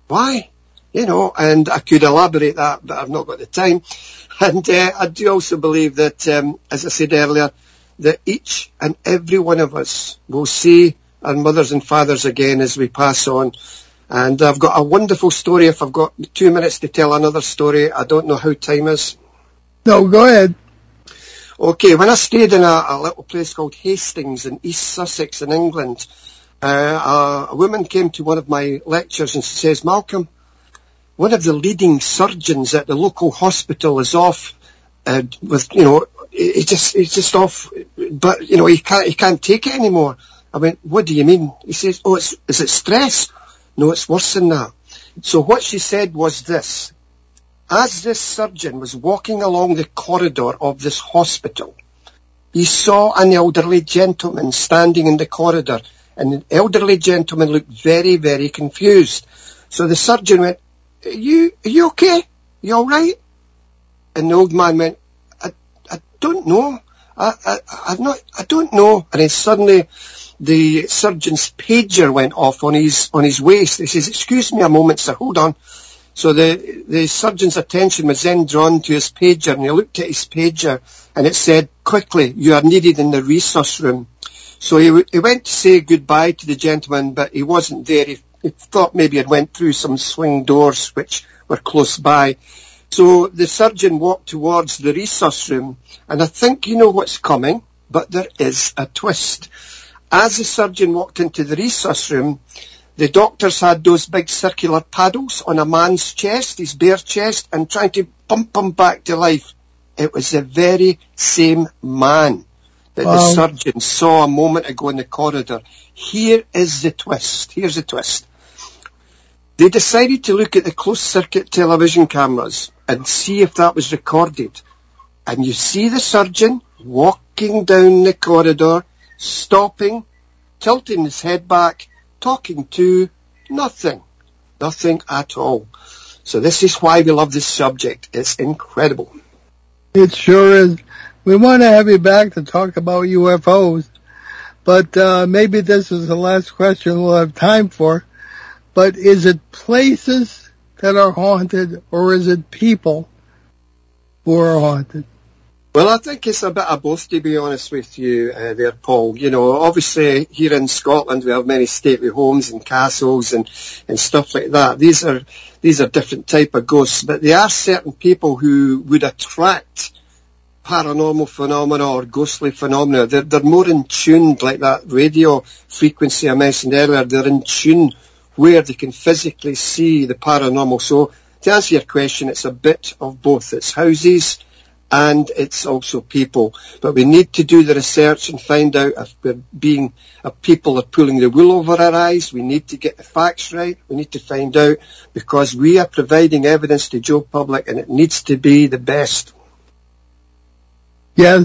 Speaker 4: Why? You know, and I could elaborate that, but I've not got the time. And uh, I do also believe that, um, as I said earlier, that each and every one of us will see our mothers and fathers again as we pass on. And I've got a wonderful story. If I've got two minutes to tell another story, I don't know how time is.
Speaker 2: No, go ahead.
Speaker 4: Okay, when I stayed in a, a little place called Hastings in East Sussex in England, uh, a, a woman came to one of my lectures and she says, Malcolm, one of the leading surgeons at the local hospital is off uh, with, you know, he's just, he's just off, but, you know, he can't, he can't take it anymore. I went, what do you mean? He says, oh, it's, is it stress? No, it's worse than that. So what she said was this. As this surgeon was walking along the corridor of this hospital, he saw an elderly gentleman standing in the corridor and the elderly gentleman looked very, very confused. So the surgeon went, are you, are you okay? You alright? And the old man went, I, I don't know. I, I, I've not, I don't know. And then suddenly the surgeon's pager went off on his, on his waist. He says, excuse me a moment, sir, hold on. So the, the surgeon's attention was then drawn to his pager and he looked at his pager and it said, quickly, you are needed in the resus room. So he, he went to say goodbye to the gentleman, but he wasn't there. He, he thought maybe it went through some swing doors which were close by. So the surgeon walked towards the resus room, and I think you know what's coming, but there is a twist. As the surgeon walked into the resus room, the doctors had those big circular paddles on a man's chest, his bare chest, and trying to pump him back to life. It was the very same man that wow. the surgeon saw a moment ago in the corridor. Here is the twist. Here's the twist. They decided to look at the closed circuit television cameras and see if that was recorded. And you see the surgeon walking down the corridor, stopping, tilting his head back, talking to nothing. Nothing at all. So this is why we love this subject. It's incredible.
Speaker 2: It sure is. We want to have you back to talk about UFOs, but uh, maybe this is the last question we'll have time for. But is it places that are haunted or is it people who are haunted?
Speaker 4: Well, I think it's a bit of both, to be honest with you, uh, there, Paul. You know, obviously here in Scotland we have many stately homes and castles and, and stuff like that. These are these are different type of ghosts, but there are certain people who would attract paranormal phenomena or ghostly phenomena. They're, they're more in tune, like that radio frequency I mentioned earlier. They're in tune where they can physically see the paranormal. So to answer your question, it's a bit of both. It's houses and it's also people. But we need to do the research and find out if we're being, if people are pulling the wool over our eyes. We need to get the facts right. We need to find out because we are providing evidence to Joe Public and it needs to be the best.
Speaker 2: Yeah,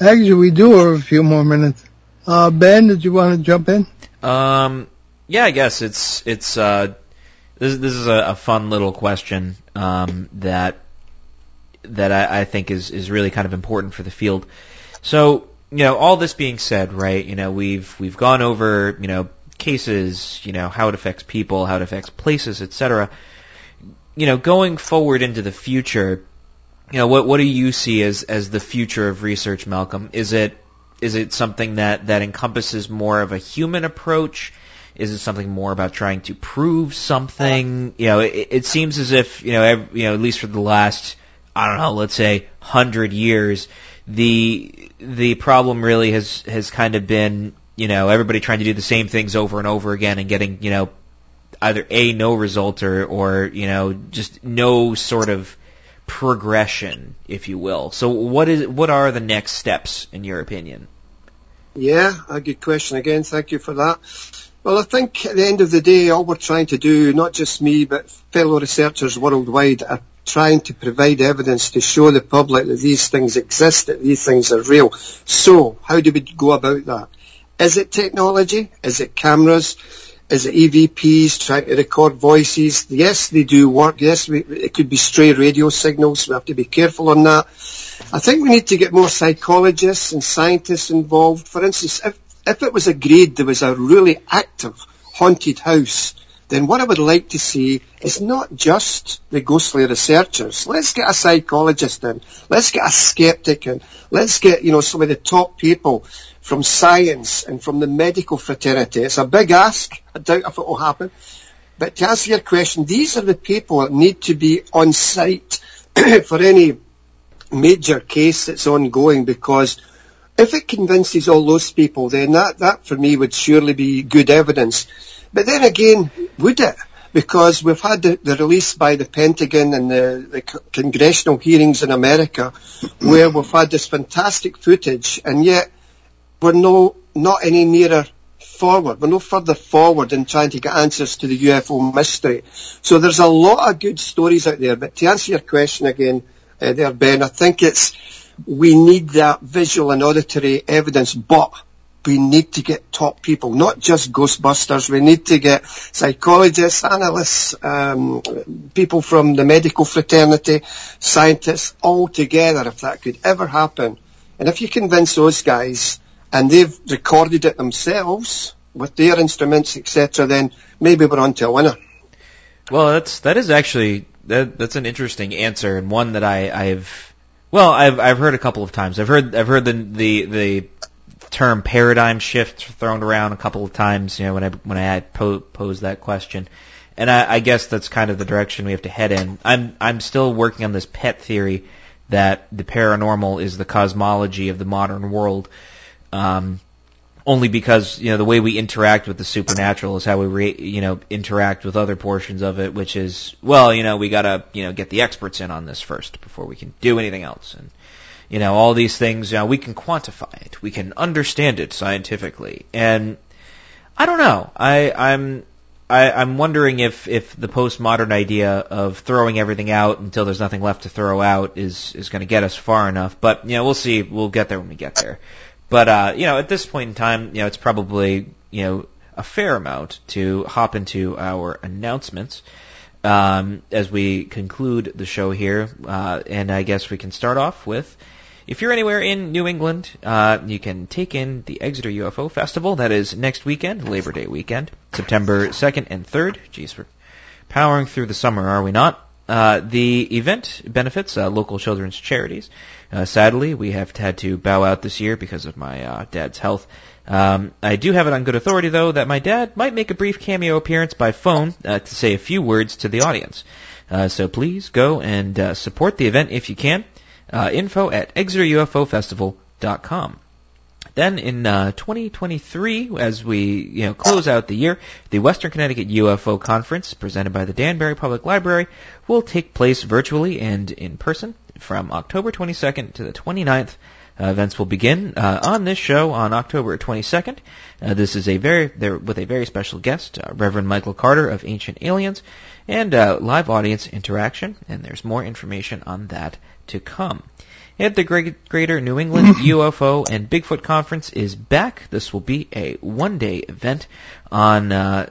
Speaker 2: actually we do have a few more minutes. Uh, Ben, did you want to jump in?
Speaker 3: Um, yeah, I guess it's it's uh, this this is a, a fun little question um, that that I, I think is is really kind of important for the field. So you know, all this being said, right? You know, we've we've gone over you know cases, you know how it affects people, how it affects places, etc. You know, going forward into the future, you know, what what do you see as as the future of research, Malcolm? Is it is it something that that encompasses more of a human approach? Is it something more about trying to prove something? You know, it, it seems as if you know, every, you know, at least for the last I don't know, let's say hundred years, the the problem really has has kind of been you know everybody trying to do the same things over and over again and getting you know either a no result or or you know just no sort of progression, if you will. So what is what are the next steps in your opinion?
Speaker 4: Yeah, a good question again. Thank you for that. Well, I think at the end of the day, all we're trying to do, not just me, but fellow researchers worldwide, are trying to provide evidence to show the public that these things exist, that these things are real. So, how do we go about that? Is it technology? Is it cameras? Is it EVPs trying to record voices? Yes, they do work. Yes, we, it could be stray radio signals. We have to be careful on that. I think we need to get more psychologists and scientists involved. For instance, if, if it was agreed there was a really active haunted house, then what I would like to see is not just the ghostly researchers. Let's get a psychologist in. Let's get a skeptic in. Let's get, you know, some of the top people from science and from the medical fraternity. It's a big ask. I doubt if it will happen. But to answer your question, these are the people that need to be on site for any major case that's ongoing because if it convinces all those people, then that, that for me would surely be good evidence. But then again, would it? Because we've had the, the release by the Pentagon and the, the congressional hearings in America where we've had this fantastic footage and yet we're no, not any nearer forward. We're no further forward in trying to get answers to the UFO mystery. So there's a lot of good stories out there. But to answer your question again, uh, there, Ben, I think it's we need that visual and auditory evidence, but we need to get top people, not just Ghostbusters. We need to get psychologists, analysts, um, people from the medical fraternity, scientists, all together if that could ever happen. And if you convince those guys, and they've recorded it themselves with their instruments, etc., then maybe we're on to a winner.
Speaker 3: Well, that's that is actually that that's an interesting answer and one that I I've well I've I've heard a couple of times. I've heard I've heard the the the term paradigm shift thrown around a couple of times. You know when I when I po- posed that question, and I, I guess that's kind of the direction we have to head in. I'm I'm still working on this pet theory that the paranormal is the cosmology of the modern world. Um, only because you know the way we interact with the supernatural is how we re, you know interact with other portions of it, which is well, you know, we gotta you know get the experts in on this first before we can do anything else, and you know all these things. You know, we can quantify it, we can understand it scientifically, and I don't know. I I'm I, I'm wondering if if the postmodern idea of throwing everything out until there's nothing left to throw out is is going to get us far enough. But you know, we'll see. We'll get there when we get there. But uh, you know, at this point in time, you know, it's probably you know a fair amount to hop into our announcements um, as we conclude the show here. Uh, and I guess we can start off with. If you're anywhere in New England, uh, you can take in the Exeter UFO Festival. That is next weekend, Labor Day weekend, September 2nd and 3rd. Geez, we're powering through the summer, are we not? Uh, the event benefits uh, local children's charities. Uh, sadly, we have had to bow out this year because of my uh, dad's health. Um, I do have it on good authority, though, that my dad might make a brief cameo appearance by phone uh, to say a few words to the audience. Uh, so please go and uh, support the event if you can. Uh, info at exeterufofestival.com. Then in uh, 2023, as we you know close out the year, the Western Connecticut UFO Conference, presented by the Danbury Public Library, will take place virtually and in person from October 22nd to the 29th. Uh, events will begin uh, on this show on October 22nd. Uh, this is a very there with a very special guest, uh, Reverend Michael Carter of Ancient Aliens, and uh, live audience interaction. And there's more information on that to come. The Greater New England UFO and Bigfoot Conference is back. This will be a one-day event on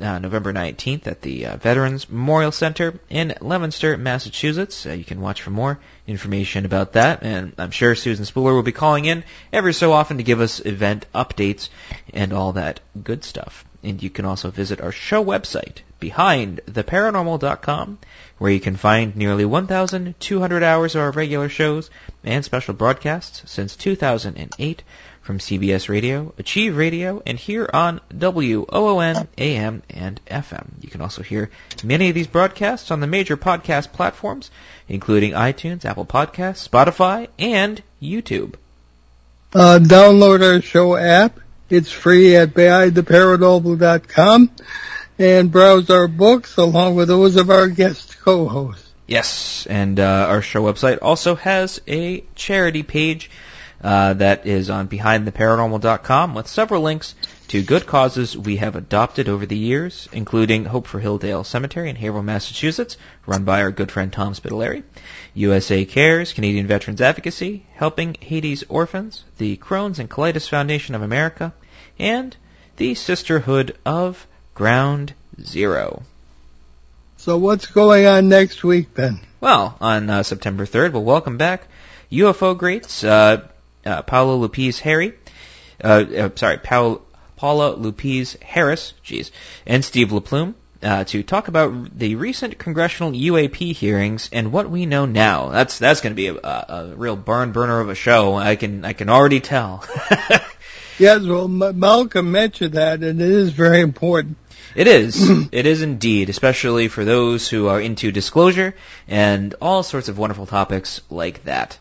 Speaker 3: uh, November 19th at the uh, Veterans Memorial Center in Leominster, Massachusetts. Uh, you can watch for more information about that, and I'm sure Susan Spooler will be calling in every so often to give us event updates and all that good stuff. And you can also visit our show website, behindtheparanormal.com, where you can find nearly 1,200 hours of our regular shows and special broadcasts since 2008 from CBS Radio, Achieve Radio, and here on WOON AM and FM. You can also hear many of these broadcasts on the major podcast platforms, including iTunes, Apple Podcasts, Spotify, and YouTube.
Speaker 2: Uh, download our show app. It's free at behindtheparanormal.com and browse our books along with those of our guest co-hosts.
Speaker 3: Yes, and uh, our show website also has a charity page uh, that is on behindtheparanormal.com with several links to good causes we have adopted over the years, including Hope for Hilldale Cemetery in Haverhill, Massachusetts, run by our good friend Tom Spitaleri, USA Cares, Canadian Veterans Advocacy, Helping Haiti's Orphans, the Crohn's and Colitis Foundation of America, and the Sisterhood of Ground Zero.
Speaker 2: So what's going on next week, Ben?
Speaker 3: Well, on uh, September 3rd, we'll welcome back UFO greats uh, uh, Paulo Lupis Harry, uh, uh, sorry, Paul, Paola Leopizzi Harris, jeez, and Steve LaPlume. Uh, to talk about the recent congressional UAP hearings and what we know now. That's that's going to be a, a, a, real barn burner of a show. I can I can already tell.
Speaker 2: Yes, well, M- Malcolm mentioned that, and it is very important.
Speaker 3: It is. it is indeed, especially for those who are into disclosure and all sorts of wonderful topics like that.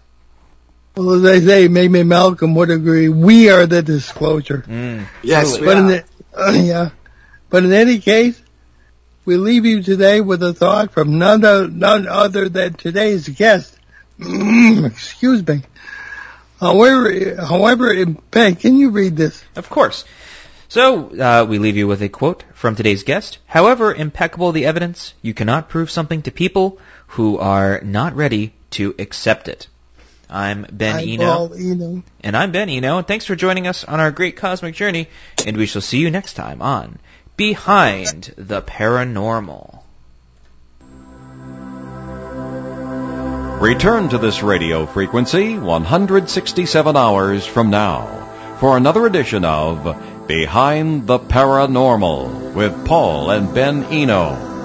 Speaker 2: Well, as I say, maybe Malcolm would agree. We are the disclosure.
Speaker 3: Mm.
Speaker 4: Yes, we
Speaker 2: But in
Speaker 4: are.
Speaker 2: the, uh, yeah. But in any case, we leave you today with a thought from none, o- none other than today's guest. Excuse me. However, however, Ben, can you read this?
Speaker 3: Of course. So, uh, we leave you with a quote from today's guest. However impeccable the evidence, you cannot prove something to people who are not ready to accept it. I'm Ben
Speaker 2: I'm
Speaker 3: Eno,
Speaker 2: Eno.
Speaker 3: and I'm Ben Eno, and thanks for joining us on our great cosmic journey, and we shall see you next time on Behind the Paranormal.
Speaker 1: Return to this radio frequency 167 hours from now for another edition of Behind the Paranormal with Paul and Ben Eno.